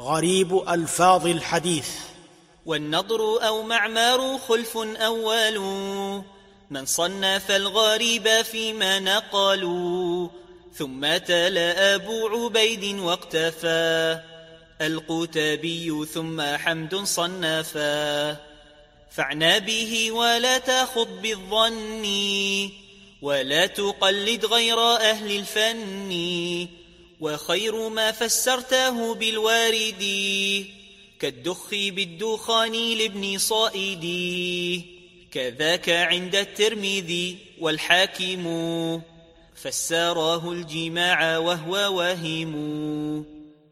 غريب ألفاظ الحديث. والنضر أو معمار خلف أول. من صنف الغريب فيما نقلوا ثم تلا أبو عبيد واقتفى. القتابي ثم حمد صنفا. فاعنى به ولا تاخذ بالظن. ولا تقلد غير أهل الفن. وخير ما فسرته بالوارد كالدخ بالدخان لابن صائد كذاك عند الترمذي والحاكم فسراه الجماع وهو واهم